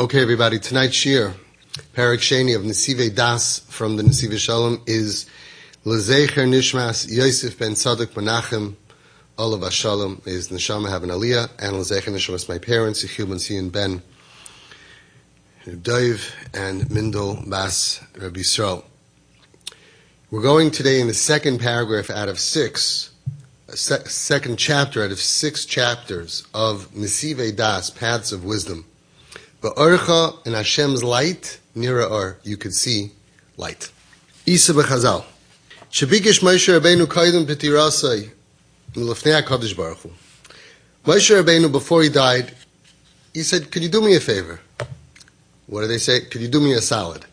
Okay, everybody, tonight's shir, Parak Sheni of Nesive Das from the Nesivas Shalom is Lezecher Nishmas Yosef ben Tzadok Menachem Olav Shalom is Neshama have an Aliyah and Lezecher Nishmas my parents Yechiel ben ben Dov and Mindel Bas Rabbi Yisrael. We're going today in the second paragraph out of six, se- second chapter out of six chapters of Nesive Das, Paths of Wisdom. Ba'orcha in Hashem's light, near or you could see light. Isa b'chazal. Shabigish Moshe Rabbeinu kaidem b'tirasai l'fnei HaKadosh Baruch Hu. Moshe Rabbeinu, before he died, he said, could you do me a favor? What do they say? Could you do me a salad?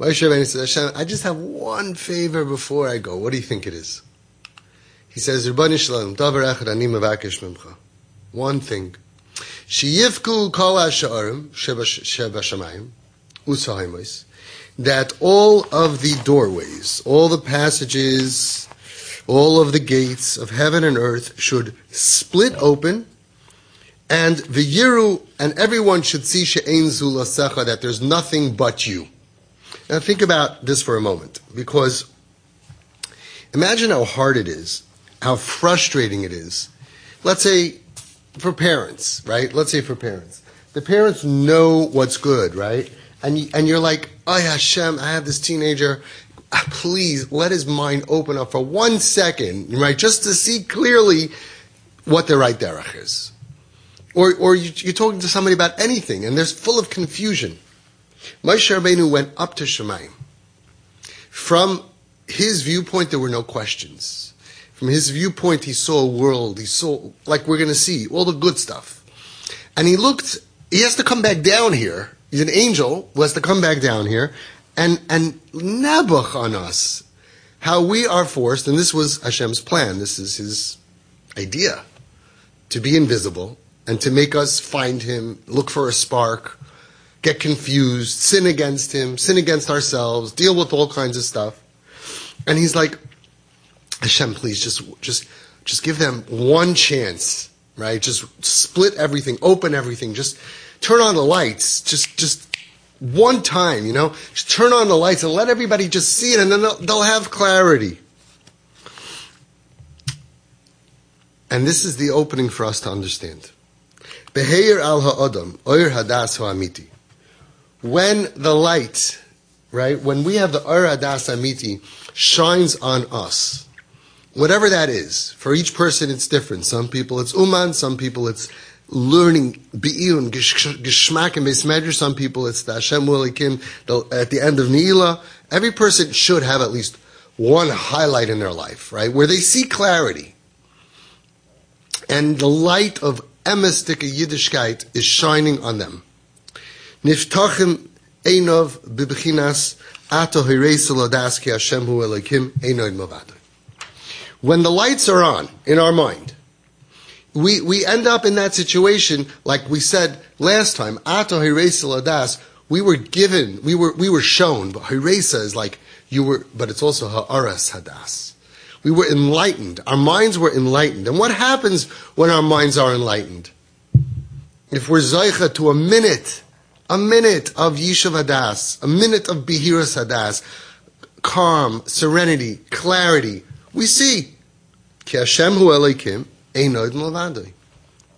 Moshe Rabbeinu said, Hashem, I just have one favor before I go. What do you think it is? He says, Rabbani Shalom, davar echad ani mevakesh mimcha. One thing. Sheyivku kol that all of the doorways, all the passages, all of the gates of heaven and earth should split open, and the yiru and everyone should see she'ein zulasecha that there's nothing but you. Now think about this for a moment, because imagine how hard it is, how frustrating it is. Let's say for parents, right? Let's say for parents. The parents know what's good, right? And, and you're like, oh yeah, Hashem, I have this teenager. Ah, please let his mind open up for one second, right? Just to see clearly what the right derech is. Or, or you, you're talking to somebody about anything and there's full of confusion. Moshe Rabbeinu went up to Shemayim. From his viewpoint, there were no questions. From his viewpoint, he saw a world. He saw, like we're going to see, all the good stuff. And he looked, he has to come back down here. He's an angel who has to come back down here and, and nebuch on us. How we are forced, and this was Hashem's plan. This is his idea. To be invisible and to make us find him, look for a spark, get confused, sin against him, sin against ourselves, deal with all kinds of stuff. And he's like, Hashem, please just just just give them one chance, right? Just split everything, open everything, just turn on the lights, just just one time, you know, just turn on the lights and let everybody just see it, and then they'll, they'll have clarity. And this is the opening for us to understand. Beheir al ha'adam, oir hadas ha'amiti. When the light, right, when we have the oir hadas ha'amiti shines on us, whatever that is. For each person, it's different. Some people it's uman, some people it's learning bi'iyun, gishmak and besmedr. Some people it's the Hashem Elikim at the end of Neila. Every person should have at least one highlight in their life, right, where they see clarity. And the light of emestika Yiddishkeit is shining on them. Niftachim einov bibchinas ato hireis Hashem hu Elikim einod mavada when the lights are on in our mind, we, we end up in that situation, like we said last time, Adas, we were given, we were, we were shown, but Hiresa is like, you were, but it's also Ha'aras Hadas. We were enlightened. Our minds were enlightened. And what happens when our minds are enlightened? If we're Zaycha to a minute, a minute of Yishav Hadas, a minute of Bihiras Hadas, calm, serenity, clarity, we see Ki Hashem hu Elokim einod.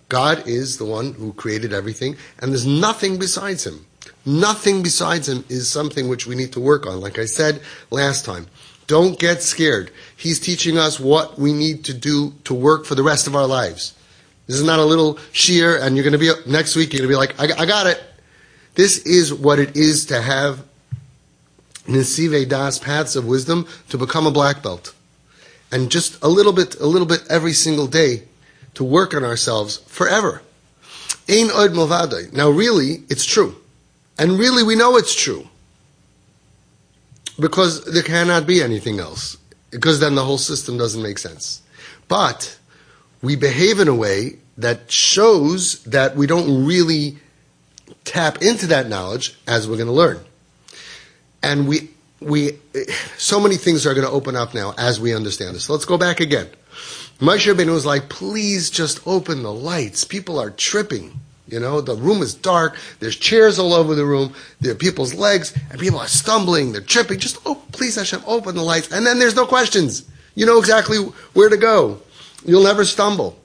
God is the one who created everything, and there's nothing besides Him. Nothing besides Him is something which we need to work on. Like I said last time, don't get scared. He's teaching us what we need to do to work for the rest of our lives. This is not a little sheer, and you're going to be next week. You're going to be like, I, I got it. This is what it is to have Nesive Das paths of wisdom to become a black belt and just a little bit, a little bit every single day to work on ourselves forever. Ein. Now, really, it's true, and really, we know it's true because there cannot be anything else. Because then the whole system doesn't make sense. But we behave in a way that shows that we don't really tap into that knowledge as we're going to learn. And we we so many things are going to open up now as we understand this. Let's go back again. Moshe Rabbeinu was like, please just open the lights. People are tripping. You know, the room is dark. There's chairs all over the room. There are people's legs, and people are stumbling. They're tripping. Just, oh, please, Hashem, open the lights. And then there's no questions. You know exactly where to go. You'll never stumble.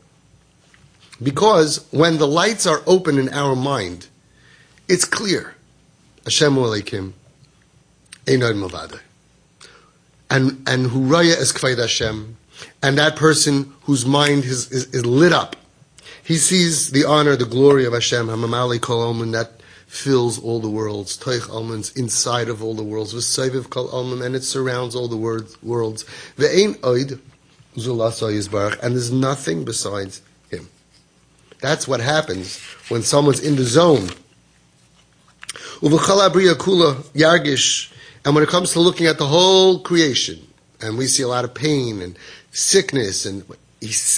Because when the lights are open in our mind, it's clear. Hashem Aleichem, Einod Mavada. And, and Huraya is Kvaid Hashem. And that person whose mind is, is, is lit up he sees the honor, the glory of Hashem, Hamamali Kol Omen, that fills all the worlds. Toich Omen's inside of all the worlds. V'sayviv Kol Omen, and it surrounds all the worlds. Ve'ein Oid, Zulasai Yisbarach, and there's nothing besides him. That's what happens when someone's in the zone. Uv'chalabriya kula yargish, and when it comes to looking at the whole creation, and we see a lot of pain and sickness and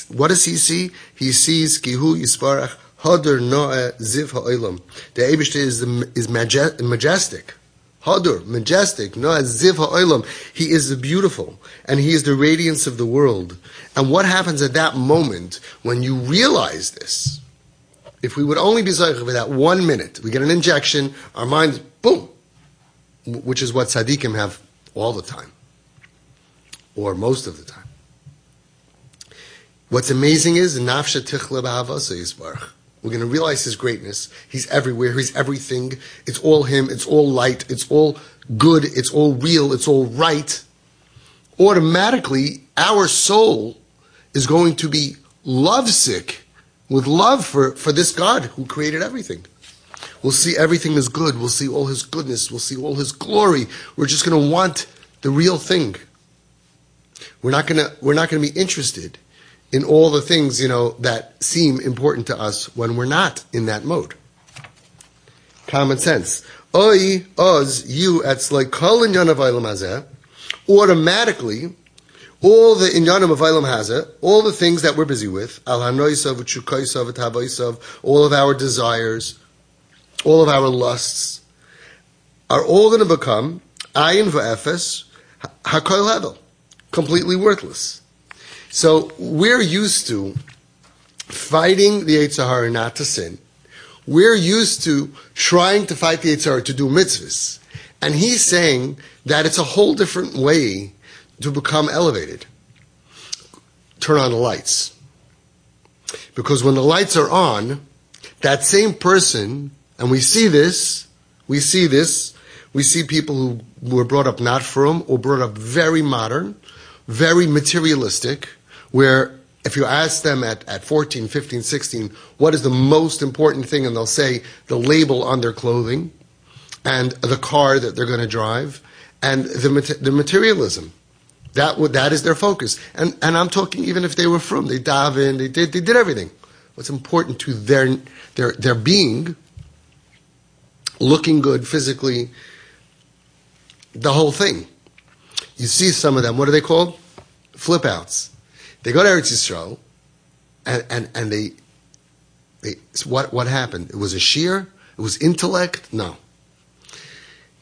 what does he see? He sees Kihu Yisparach Hadur Noah Ziv Ha'olam. The Abishta is, is majestic. Hadur, majestic, Noah Ziv Ha'olam. He is the beautiful, and he is the radiance of the world. And what happens at that moment when you realize this? If we would only be Zayich for that one minute, we get an injection, our mind, boom, which is what Tzaddikim have all the time, or most of the time. What's amazing is nafsha tichla We're going to realize his greatness. He's everywhere. He's everything. It's all him. It's all light. It's all good. It's all real. It's all right. Automatically, our soul is going to be lovesick with love for, for this God who created everything. We'll see everything is good. We'll see all his goodness. We'll see all his glory. We're just going to want the real thing. We're not going to, we're not going to be interested in all the things, you know, that seem important to us when we're not in that mode. Common sense. Oi, oz, you, at like kol of automatically, all the inyanim of Olam Hazeh, all the things that we're busy with, al hanoisav, all of our desires, all of our lusts, are all going to become ayin v'efes, hakol level, completely worthless. So we're used to fighting the Yetzer Hara not to sin. We're used to trying to fight the Yetzer Hara to do mitzvahs. And he's saying that it's a whole different way to become elevated. Turn on the lights. Because when the lights are on, that same person, and we see this, we see this, we see people who were brought up not from or brought up very modern, very materialistic, where if you ask them at, at 14, 15, 16, what is the most important thing, and they'll say the label on their clothing and the car that they're going to drive and the, the materialism. That, that is their focus. And, and I'm talking even if they were from, they dive in, they did, they did everything. What's important to their, their, their being, looking good physically, the whole thing. You see some of them, what are they called? Flip outs. They go to Eretz Yisrael, and, and, and they, they what, what happened? It was a sheer? It was intellect? No.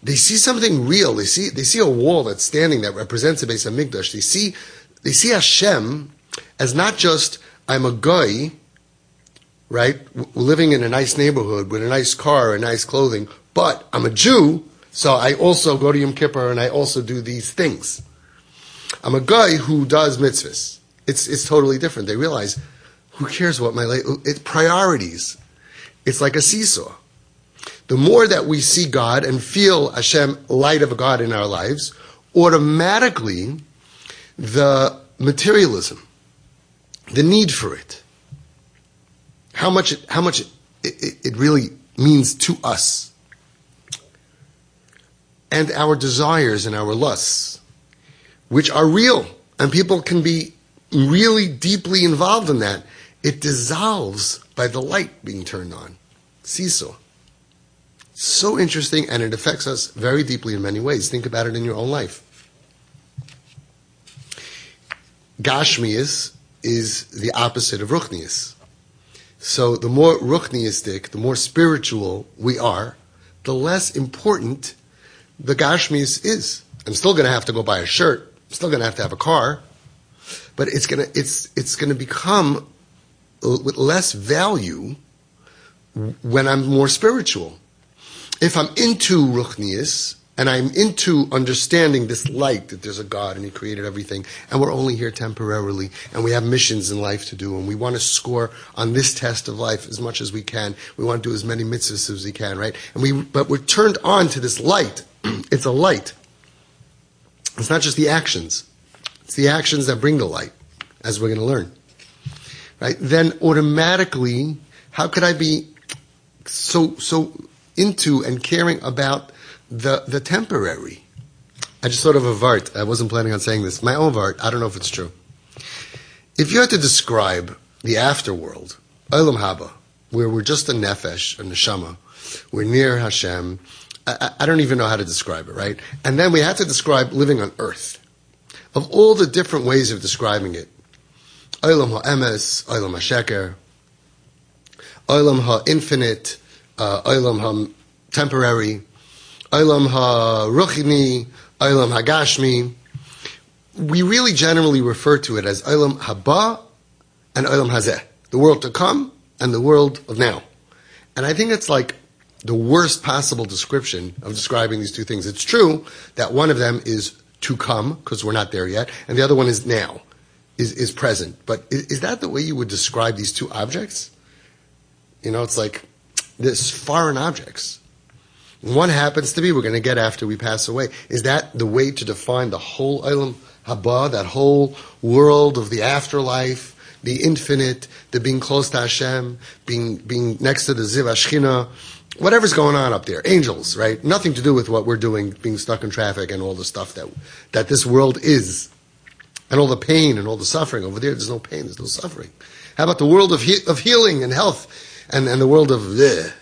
They see something real. They see, they see a wall that's standing that represents a base of Migdash. They see, they see Hashem as not just, I'm a guy, right, living in a nice neighborhood with a nice car and nice clothing, but I'm a Jew, so I also go to Yom Kippur and I also do these things. I'm a guy who does mitzvahs. It's, it's totally different. They realize, who cares what my, it's priorities. It's like a seesaw. The more that we see God and feel Hashem, light of God in our lives, automatically the materialism, the need for it, how much it, how much it, it, it really means to us, and our desires and our lusts, which are real, and people can be really deeply involved in that, it dissolves by the light being turned on. Seesaw. So So interesting, and it affects us very deeply in many ways. Think about it in your own life. Gashmias is the opposite of Ruchnias. So the more Ruchniistic, the more spiritual we are, the less important the Gashmias is. I'm still going to have to go buy a shirt. I'm still going to have to have a car but it's gonna it's it's gonna become uh, with less value when I'm more spiritual. If I'm into Ruchnias, and I'm into understanding this light that there's a God and He created everything, and we're only here temporarily, and we have missions in life to do, and we want to score on this test of life as much as we can. We want to do as many mitzvahs as we can, right? And we, but we're turned on to this light. it's a light. It's not just the actions; it's the actions that bring the light, as we're going to learn, right? Then automatically, how could I be so so into and caring about the, the temporary. I just thought of a vart. I wasn't planning on saying this. My own vart. I don't know if it's true. If you had to describe the afterworld, Olam Haba, where we're just a nefesh, a neshama, we're near Hashem. I, I, don't even know how to describe it, right? And then we have to describe living on earth. Of all the different ways of describing it, Olam ha'emes, Olam ha'sheker, Olam ha'infinite, uh, Olam ha'temporary, Olam HaRuchni, Olam HaGashmi. We really generally refer to it as Olam Haba and Olam Hazeh, the world to come and the world of now. And I think it's like the worst possible description of describing these two things. It's true that one of them is to come, because we're not there yet, and the other one is now, is, is present. But is, is that the way you would describe these two objects? You know, it's like this foreign objects. One happens to be, we're going to get after we pass away. Is that the way to define the whole Olam Haba, that whole world of the afterlife, the infinite, the being close to Hashem, being, being next to the Ziv Ashchina, whatever's going on up there, angels, right? Nothing to do with what we're doing, being stuck in traffic and all the stuff that, that this world is. And all the pain and all the suffering. Over there, there's no pain, there's no suffering. How about the world of, he- of healing and health and, and the world of bleh,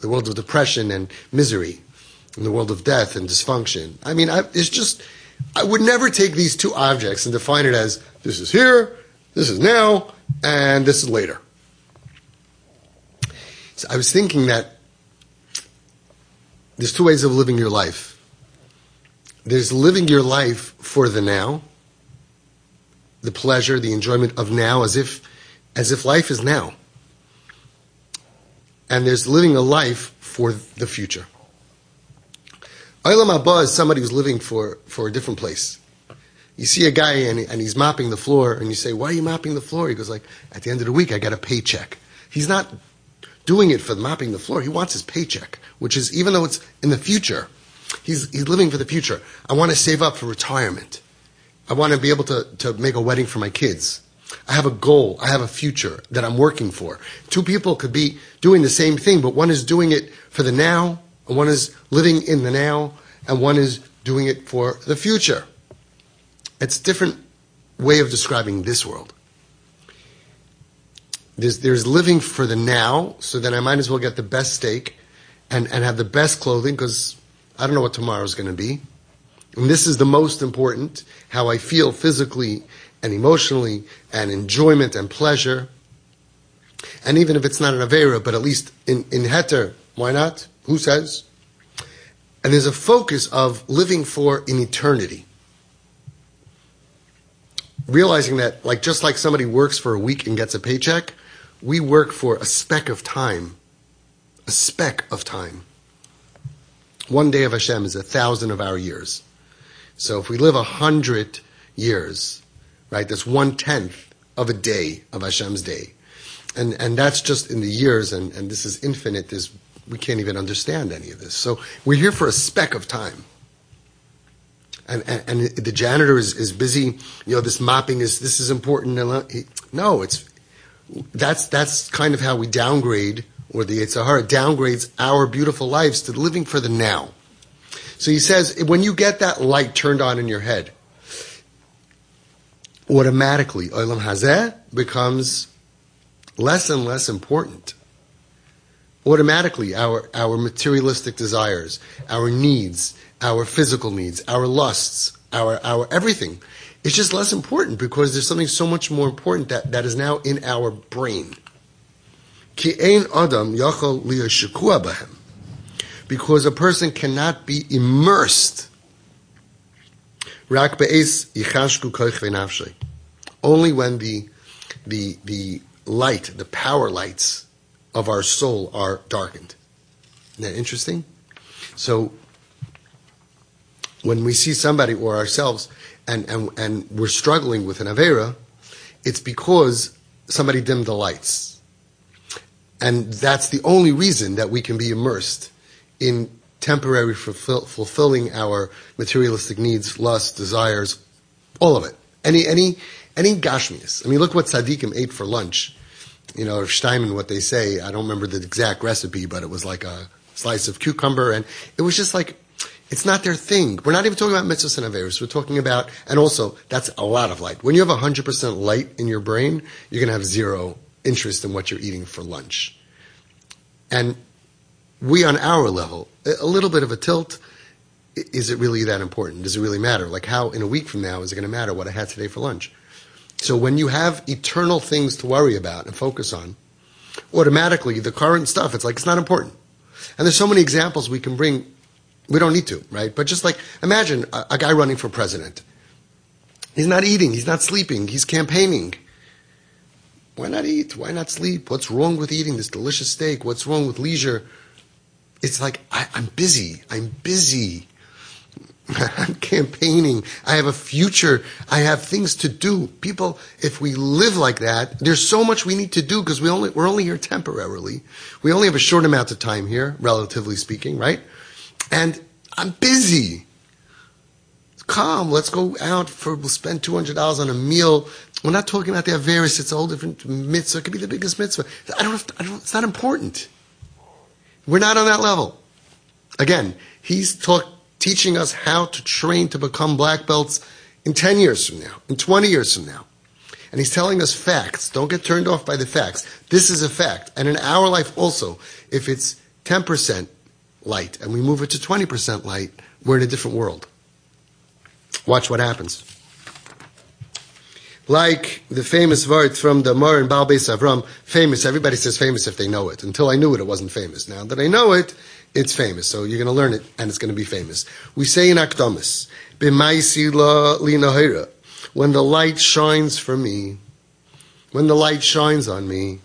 the world of depression and misery, and the world of death and dysfunction. I mean, I, it's just, I would never take these two objects and define it as this is here, this is now, and this is later. So I was thinking that there's two ways of living your life. There's living your life for the now, the pleasure, the enjoyment of now, as if, as if life is now and there's living a life for the future. Olam Haba is somebody who's living for, for a different place. You see a guy and, and he's mopping the floor, and you say, "Why are you mopping the floor?" He goes, "Like at the end of the week, I got a paycheck." He's not doing it for mopping the floor. He wants his paycheck, which is even though it's in the future, he's he's living for the future. I want to save up for retirement. I want to be able to to make a wedding for my kids. I have a goal. I have a future that I'm working for. Two people could be doing the same thing, but one is doing it for the now, and one is living in the now, and one is doing it for the future. It's a different way of describing this world. There's, there's living for the now, so then I might as well get the best steak and, and have the best clothing because I don't know what tomorrow's going to be. And this is the most important, how I feel physically and emotionally and enjoyment and pleasure. And even if it's not an Avera, but at least in, in Heter, why not? Who says? And there's a focus of living for in eternity. Realizing that, like, just like somebody works for a week and gets a paycheck, we work for a speck of time. A speck of time. One day of Hashem is a thousand of our years. So if we live a hundred years, right? That's one tenth of a day of Hashem's day. And, and that's just in the years, and, and this is infinite. This, we can't even understand any of this. So we're here for a speck of time. And, and, and the janitor is, is busy, you know, this mopping is, this is important. Uh, no, it's, that's, that's kind of how we downgrade, or the Yetzer Hara downgrades our beautiful lives to living for the now. So he says, when you get that light turned on in your head, automatically Olam Hazeh becomes less and less important. Automatically, our, our materialistic desires, our needs, our physical needs, our lusts, our, our everything, is just less important because there's something so much more important that, that is now in our brain. Because a person cannot be immersed Only when the, the, the light, the power lights of our soul are darkened. Isn't that interesting? So when we see somebody or ourselves and, and, and we're struggling with an Avera, it's because somebody dimmed the lights. And that's the only reason that we can be immersed in temporary fulfill, fulfilling our materialistic needs, lusts, desires, all of it. Any, any, any gashmias. I mean, look what tzaddikim ate for lunch. You know, Steinman, what they say, I don't remember the exact recipe, but it was like a slice of cucumber, and it was just like, it's not their thing. We're not even talking about mitzvahs and averis. We're talking about, and also, that's a lot of light. When you have 100% light in your brain, you're going to have zero interest in what you're eating for lunch. And we, on our level, a little bit of a tilt, is it really that important? Does it really matter? Like, how in a week from now is it going to matter what I had today for lunch? So when you have eternal things to worry about and focus on, automatically the current stuff, it's like it's not important. And there's so many examples we can bring. We don't need to, right? But just like imagine a, a guy running for president. He's not eating, he's not sleeping, he's campaigning. Why not eat? Why not sleep? What's wrong with eating this delicious steak? What's wrong with leisure? It's like, I, I'm busy. I'm busy. I'm campaigning. I have a future. I have things to do. People, if we live like that, there's so much we need to do because we only, we're only here temporarily. We only have a short amount of time here, relatively speaking, right? And I'm busy. Come, let's go out for, we'll spend $200 on a meal. We're not talking about the Averis. It's a whole different mitzvah. It could be the biggest mitzvah. I don't have to, I don't, it's not important. We're not on that level. Again, he's talk, teaching us how to train to become black belts in 10 years from now, in 20 years from now. And he's telling us facts. Don't get turned off by the facts. This is a fact. And in our life also, if it's 10% light and we move it to 20% light, we're in a different world. Watch what happens. Like the famous word from the Mar and Baal Beis Avram, famous, everybody says famous if they know it. Until I knew it, it wasn't famous. Now that I know it, it's famous. So you're going to learn it, and it's going to be famous. We say in linahira, when the light shines for me, when the light shines on me,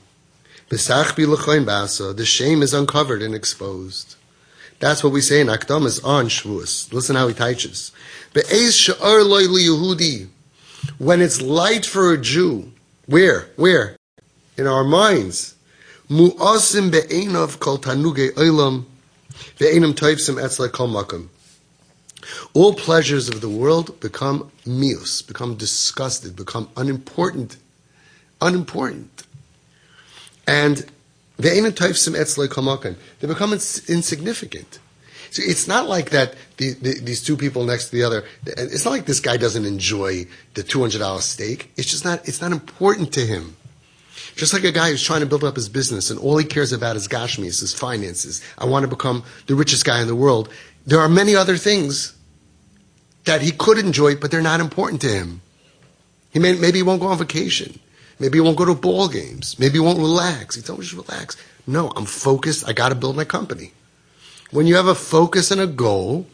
the shame is uncovered and exposed. That's what we say in Akdamis on Shavuos. Listen how he teaches. Be'ez sha'ar loy li Yehudi, when it's light for a Jew, where? Where? In our minds. Mu'asim be'enav kol tanuge olam ve'enam toivsim etzle kol makam. All pleasures of the world become mius, become disgusted, become unimportant, unimportant. And ve'enam toivsim etzle kol makam. They become insignificant. So it's not like that the, the, these two people next to the other. It's not like this guy doesn't enjoy the two hundred dollar steak. It's just not. It's not important to him. Just like a guy who's trying to build up his business and all he cares about is gashmis, his finances. I want to become the richest guy in the world. There are many other things that he could enjoy, but they're not important to him. He may, maybe he won't go on vacation. Maybe he won't go to ball games. Maybe he won't relax. He told me to relax. No, I'm focused. I got to build my company. When you have a focus and a goal,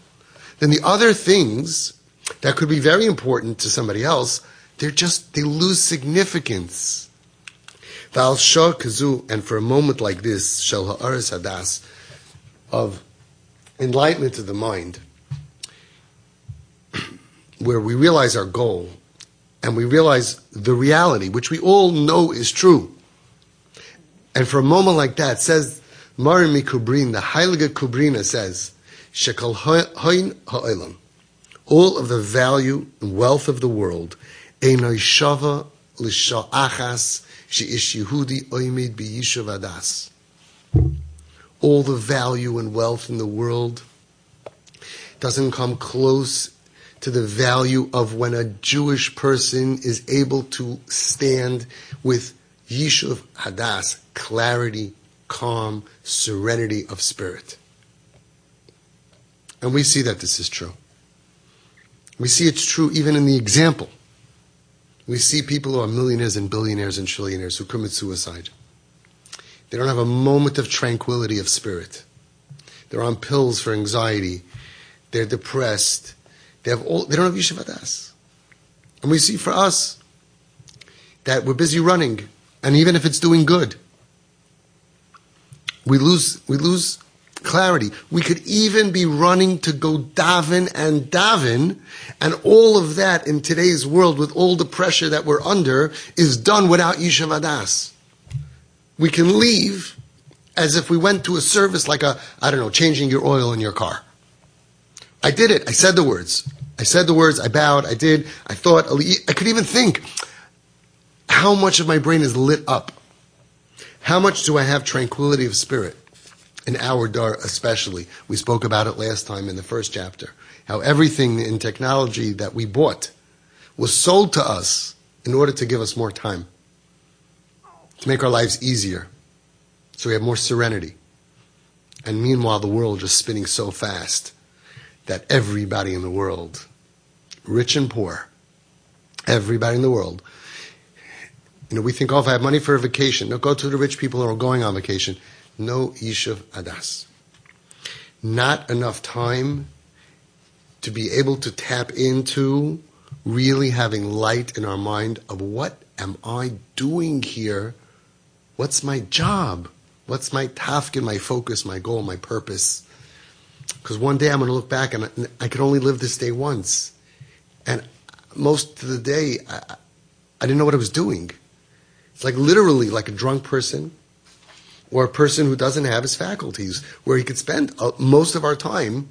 then the other things that could be very important to somebody else, they're just, they lose significance. Val Shah Kazu, and for a moment like this, Shel Ha'aris Hadas, of enlightenment of the mind, where we realize our goal and we realize the reality, which we all know is true. And for a moment like that, says Marim Kubrin, the Heilige Kubrina says, Shekal Hoin Ha'olam, all of the value and wealth of the world, Einoi Shava L'Sha'achas She'ish Yehudi Oimid B'Yishuv Adas. All the value and wealth in the world doesn't come close to the value of when a Jewish person is able to stand with Yishuv Hadas, clarity, calm, serenity of spirit. And we see that this is true. We see it's true even in the example. We see people who are millionaires and billionaires and trillionaires who commit suicide. They don't have a moment of tranquility of spirit. They're on pills for anxiety. They're depressed. They have all, they don't have yeshivadas. And we see for us that we're busy running. And even if it's doing good, We lose, we lose clarity. We could even be running to go daven and daven, and all of that in today's world, with all the pressure that we're under, is done without Yishav Adas. We can leave as if we went to a service like a, I don't know, changing your oil in your car. I did it. I said the words. I said the words. I bowed. I did. I thought. I could even think how much of my brain is lit up. How much do I have tranquility of spirit? In our dar, especially. We spoke about it last time in the first chapter. How everything in technology that we bought was sold to us in order to give us more time, to make our lives easier, so we have more serenity. And meanwhile, the world just spinning so fast that everybody in the world, rich and poor, everybody in the world, you know, we think, oh, if I have money for a vacation, no, go to the rich people who are going on vacation. No Yishuv Adas. Not enough time to be able to tap into really having light in our mind of what am I doing here? What's my job? What's my task and my focus, my goal, my purpose? Because one day I'm going to look back and I, can only live this day once. And most of the day, I, I didn't know what I was doing. It's like literally like a drunk person or a person who doesn't have his faculties, where he could spend uh, most of our time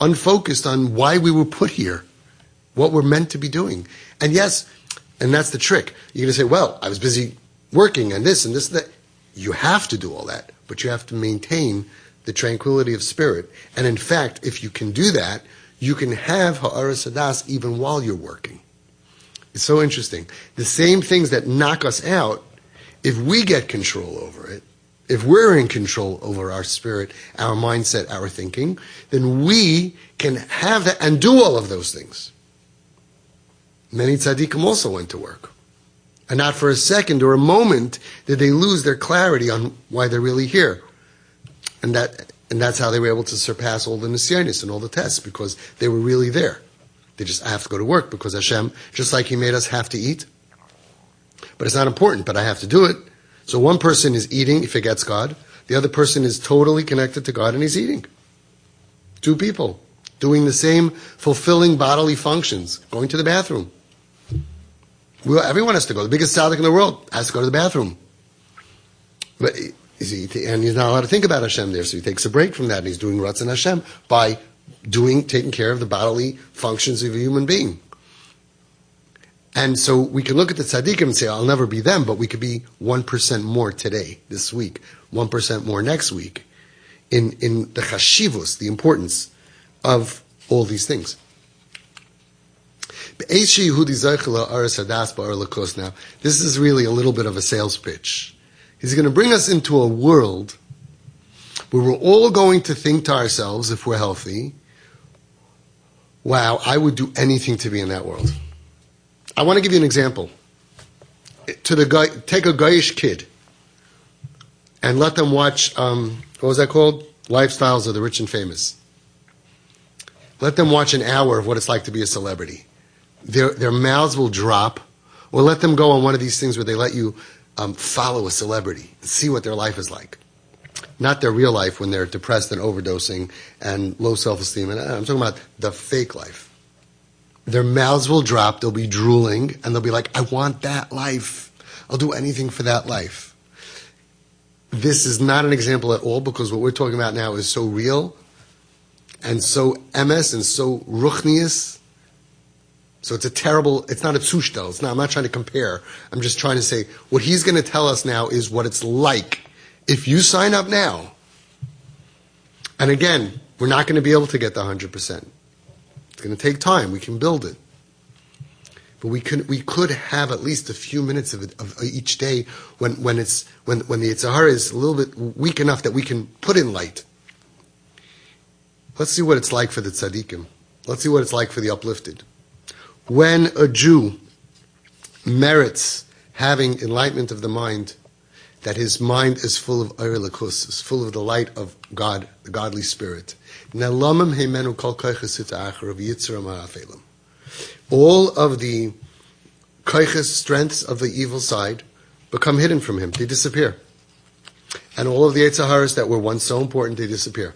unfocused on why we were put here, what we're meant to be doing. And yes, and that's the trick. You're going to say, well, I was busy working and this and this and that. You have to do all that, but you have to maintain the tranquility of spirit. And in fact, if you can do that, you can have Ha'aras Hadas even while you're working. It's so interesting. The same things that knock us out, if we get control over it, if we're in control over our spirit, our mindset, our thinking, then we can have that and do all of those things. Many tzaddikim also went to work. And not for a second or a moment did they lose their clarity on why they're really here. And that and that's how they were able to surpass all the nisyanis and all the tests because they were really there. They just have to go to work because Hashem, just like He made us have to eat. But it's not important, but I have to do it. So one person is eating, if he forgets God. The other person is totally connected to God and he's eating. Two people doing the same fulfilling bodily functions, going to the bathroom. Well, everyone has to go. The biggest tzaddik in the world has to go to the bathroom. But and he's not allowed to think about Hashem there, so he takes a break from that, and he's doing Ratzon Hashem by doing, taking care of the bodily functions of a human being. And so we can look at the tzaddikim and say, I'll never be them, but we could be 1% more today, this week, 1% more next week, in, in the chashivus, the importance of all these things. This is really a little bit of a sales pitch. He's going to bring us into a world where we're all going to think to ourselves, if we're healthy, wow, I would do anything to be in that world. I want to give you an example. To the guy, take a guyish kid and let them watch, um, what was that called? Lifestyles of the Rich and Famous. Let them watch an hour of what it's like to be a celebrity their, their mouths will drop, or let them go on one of these things where they let you um, follow a celebrity and see what their life is like. Not their real life when they're depressed and overdosing and low self esteem. And uh, I'm talking about the fake life. Their mouths will drop, they'll be drooling, and they'll be like, I want that life. I'll do anything for that life. This is not an example at all because what we're talking about now is so real and so MS and so ruchnius so it's a terrible, it's not a zushtel. It's not, I'm not trying to compare. I'm just trying to say what he's going to tell us now is what it's like if you sign up now. And again, we're not going to be able to get the 100%. It's going to take time. We can build it. But we could, we could have at least a few minutes of, it, of uh, each day when, when, it's, when, when the Yetzer Hara is a little bit weak enough that we can put in light. Let's see what it's like for the tzaddikim. Let's see what it's like for the uplifted when a Jew merits having enlightenment of the mind, that his mind is full of Eirelikus, is full of the light of God, the godly spirit. All of the kaiches strengths of the evil side become hidden from him. They disappear. And all of the Eitzaharas that were once so important, they disappear.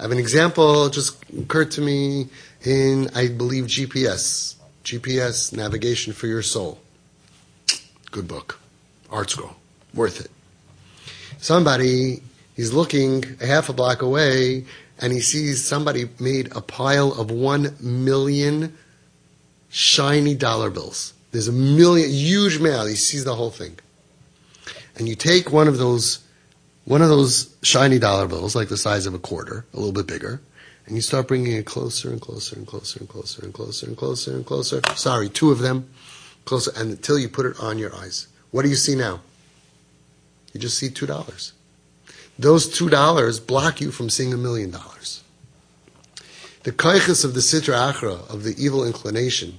I have an example just occurred to me in, I believe, GPS. GPS, Navigation for Your Soul. Good book. ArtScroll. Worth it. Somebody, he's looking a half a block away and he sees somebody made a pile of one million shiny dollar bills. There's a million, huge mail. He sees the whole thing. And you take one of those, one of those shiny dollar bills, like the size of a quarter, a little bit bigger, and you start bringing it closer and closer and closer and closer and closer and closer and closer. Sorry, two of them, closer, and until you put it on your eyes. What do you see now? You just see two dollars. Those two dollars block you from seeing a million dollars. The kaiches of the sitra achra, of the evil inclination,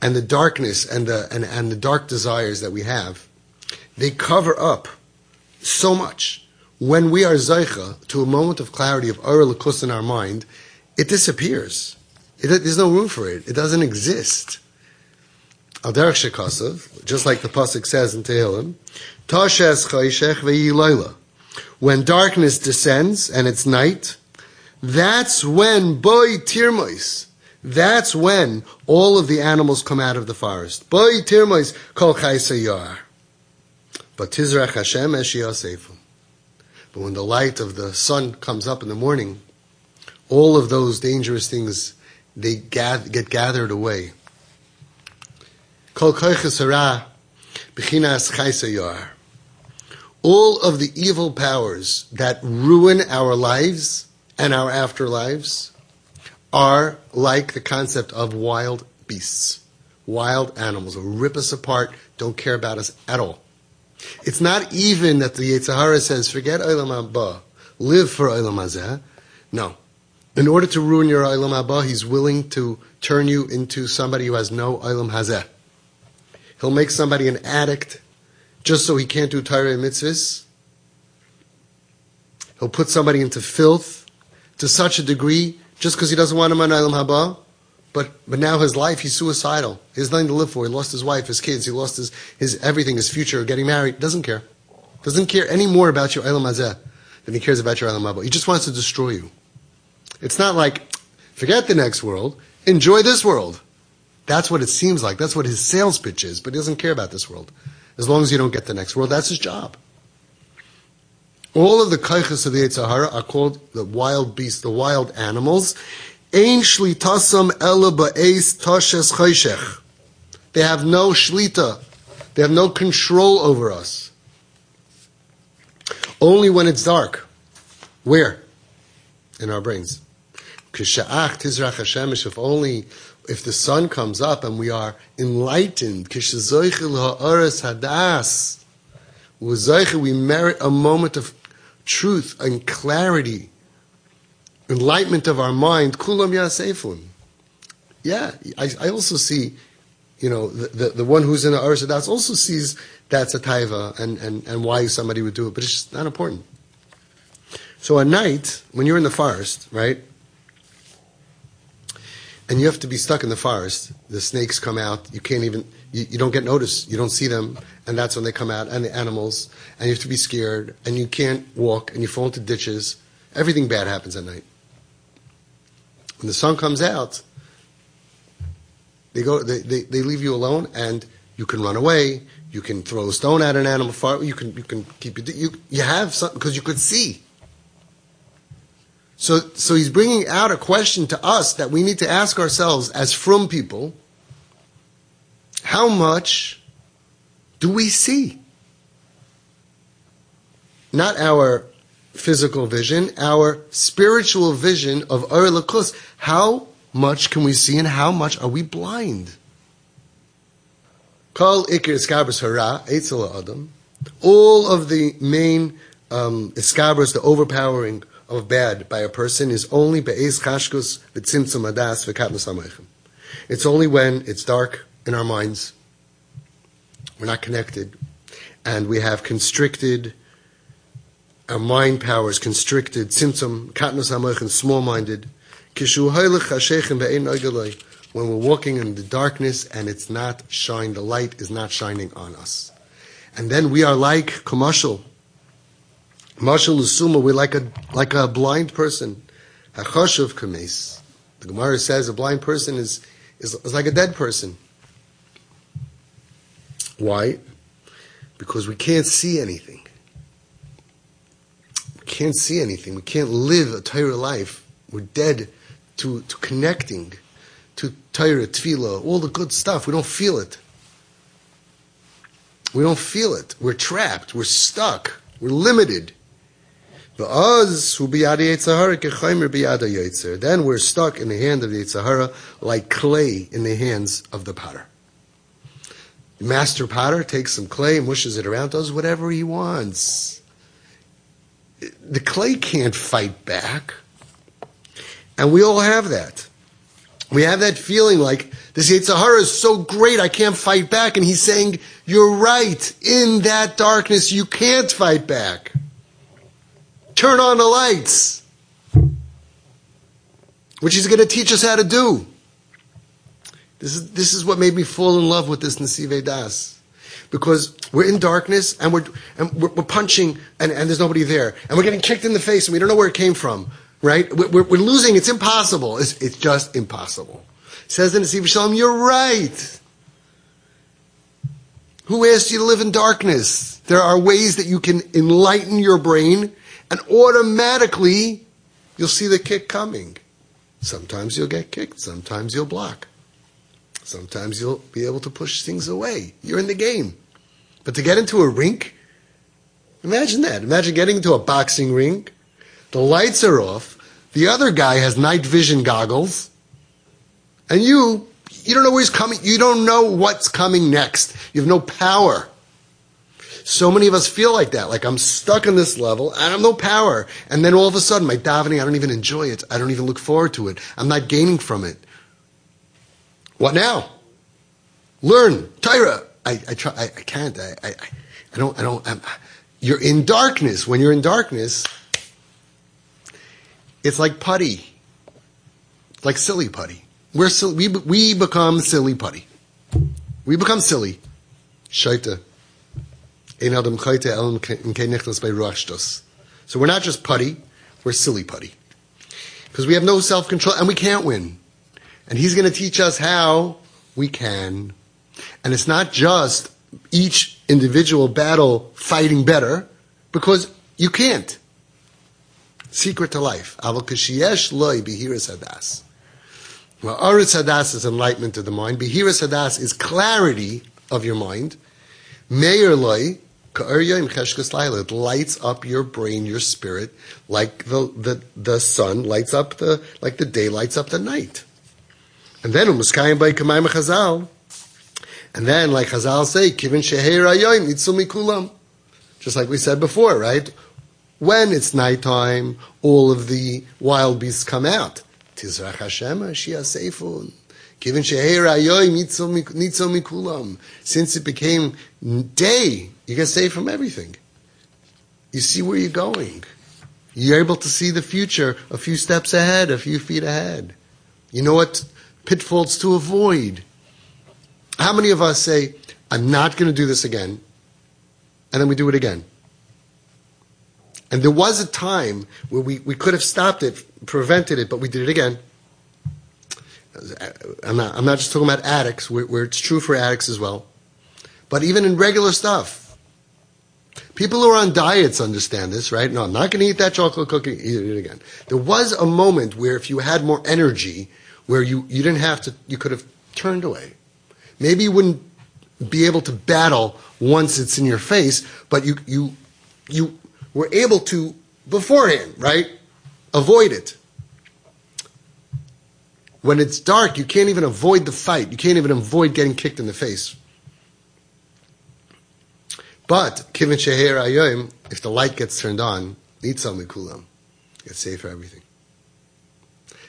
and the darkness and the, and, and the dark desires that we have, they cover up so much. When we are zaycha to a moment of clarity of Ur in our mind, it disappears. It, there's no room for it. It doesn't exist. Al derech just like the pasuk says in Tehillim, Tashes chayshech ve'ilayla. When darkness descends and it's night, that's when boy tirmois, that's when all of the animals come out of the forest. Boy tirmois kol chaysayar. But tizrach Hashem eshiyasefu. But when the light of the sun comes up in the morning, all of those dangerous things they get gathered away. Kol koiches b'chinas chaysayar. All of the evil powers that ruin our lives and our afterlives are like the concept of wild beasts, wild animals will rip us apart, don't care about us at all. It's not even that the Yetzirah says, forget Olam Haba, live for Olam Hazeh. No. In order to ruin your Olam Haba, he's willing to turn you into somebody who has no Olam Hazeh. He'll make somebody an addict just so he can't do Torah mitzvahs. He'll put somebody into filth to such a degree just because he doesn't want him on Olam Haba. But, but now his life, he's suicidal. He has nothing to live for. He lost his wife, his kids, he lost his, his everything, his future, getting married. Doesn't care. Doesn't care any more about your Olam Hazeh than he cares about your Olam Haba. He just wants to destroy you. It's not like, forget the next world, enjoy this world. That's what it seems like. That's what his sales pitch is, but he doesn't care about this world. As long as you don't get the next world, that's his job. All of the kaiches of the Yetzer Hara are called the wild beasts, the wild animals. They have no shlita. They have no control over us. Only when it's dark. Where? In our brains. If only if the sun comes up and we are enlightened, hadas, we merit a moment of truth and clarity, enlightenment of our mind, kulam yasefun. Yeah, I, I, also see, you know, the, the, the one who's in the Aris Hadas also sees that's a taiva and, and, and why somebody would do it, but it's just not important. So at night, when you're in the forest, right, and you have to be stuck in the forest. The snakes come out. You can't even, you, you, don't get noticed. You don't see them. And that's when they come out, and the animals. And you have to be scared, and you can't walk, and you fall into ditches. Everything bad happens at night. When the sun comes out, they go, they, they, they leave you alone, and you can run away. You can throw a stone at an animal. Far, you can, you can keep it. You, you have something because you could see. So, so he's bringing out a question to us that we need to ask ourselves as from people. How much do we see? Not our physical vision, our spiritual vision of Ur. How much can we see and how much are we blind? All of the main um, the overpowering of bad by a person is only be'ez chashkus v'tzimtzum adas v'katnus amaychim. It's only when it's dark in our minds, we're not connected, and we have constricted, our mind powers constricted, tzimtzum, katnus amaychim, small-minded, kishu when we're walking in the darkness and it's not shining, the light is not shining on us. And then we are like commercial, Mashal Usuma, we're like a, like a blind person. Hachoshav kames. The Gemara says a blind person is, is, is like a dead person. Why? Because we can't see anything. We can't see anything. We can't live a Torah life. We're dead to, to connecting to Torah, Tefillah, all the good stuff. We don't feel it. We don't feel it. We're trapped. We're stuck. We're limited. Then we're stuck in the hand of the Yetzer Hara like clay in the hands of the potter. The master potter takes some clay, mushes it around, does whatever he wants. The clay can't fight back. And we all have that. We have that feeling like this Yetzer Hara is so great, I can't fight back. And he's saying, you're right. In that darkness, you can't fight back. Turn on the lights. Which he's going to teach us how to do. This is, this is what made me fall in love with this Nasive Das. Because we're in darkness and we're, and we're, we're punching and, and there's nobody there. And we're getting kicked in the face and we don't know where it came from. Right? We're, we're losing. It's impossible. It's, it's just impossible. Says the Nesivas Shalom, you're right. Who asked you to live in darkness? There are ways that you can enlighten your brain and automatically you'll see the kick coming. Sometimes you'll get kicked, sometimes you'll block. Sometimes you'll be able to push things away. You're in the game. But to get into a rink, imagine that. Imagine getting into a boxing rink. The lights are off. The other guy has night vision goggles. And you, you don't know where he's coming. You don't know what's coming next. You have no power. So many of us feel like that. Like I'm stuck on this level. I have no power. And then all of a sudden, my davening, I don't even enjoy it. I don't even look forward to it. I'm not gaining from it. What now? Learn Tyra. I, I try. I, I can't. I, I, I don't. I don't. I'm, you're in darkness. When you're in darkness, it's like putty. It's like silly putty. We're we we become silly putty. We become silly. Shaita. So we're not just putty, we're silly putty. Because we have no self control and we can't win. And he's going to teach us how we can. And it's not just each individual battle fighting better, because you can't. Secret to life. Well, aris hadas is enlightenment of the mind. Bihiras hadas is clarity of your mind. Meir loy it lights up your brain, your spirit, like the, the, the sun lights up the, like the day lights up the night. And then umuskayim by kamayim chazal. And then, like Chazal say, kivin sheher nitzul mikulam. Just like we said before, right? When it's nighttime, all of the wild beasts come out. Tizrach Hashem Shia Seifun. Nitzul mikulam. Since it became day, you get saved from everything. You see where you're going. You're able to see the future a few steps ahead, a few feet ahead. You know what pitfalls to avoid. How many of us say, I'm not going to do this again, and then we do it again? And there was a time where we, we could have stopped it, prevented it, but we did it again. I'm not, I'm not just talking about addicts, where, where it's true for addicts as well. But even in regular stuff. People who are on diets understand this, right? No, I'm not going to eat that chocolate cookie. Eat it again. There was a moment where if you had more energy, where you, you didn't have to, you could have turned away. Maybe you wouldn't be able to battle once it's in your face, but you, you, you were able to beforehand, right? Avoid it. When it's dark, you can't even avoid the fight. You can't even avoid getting kicked in the face. But, kivin sheher ayoim, if the light gets turned on, nitzal mikulam. It's safe for everything.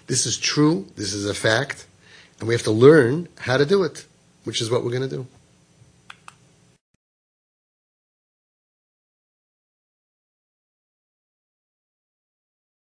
This is true, this is a fact, and we have to learn how to do it, which is what we're going to do.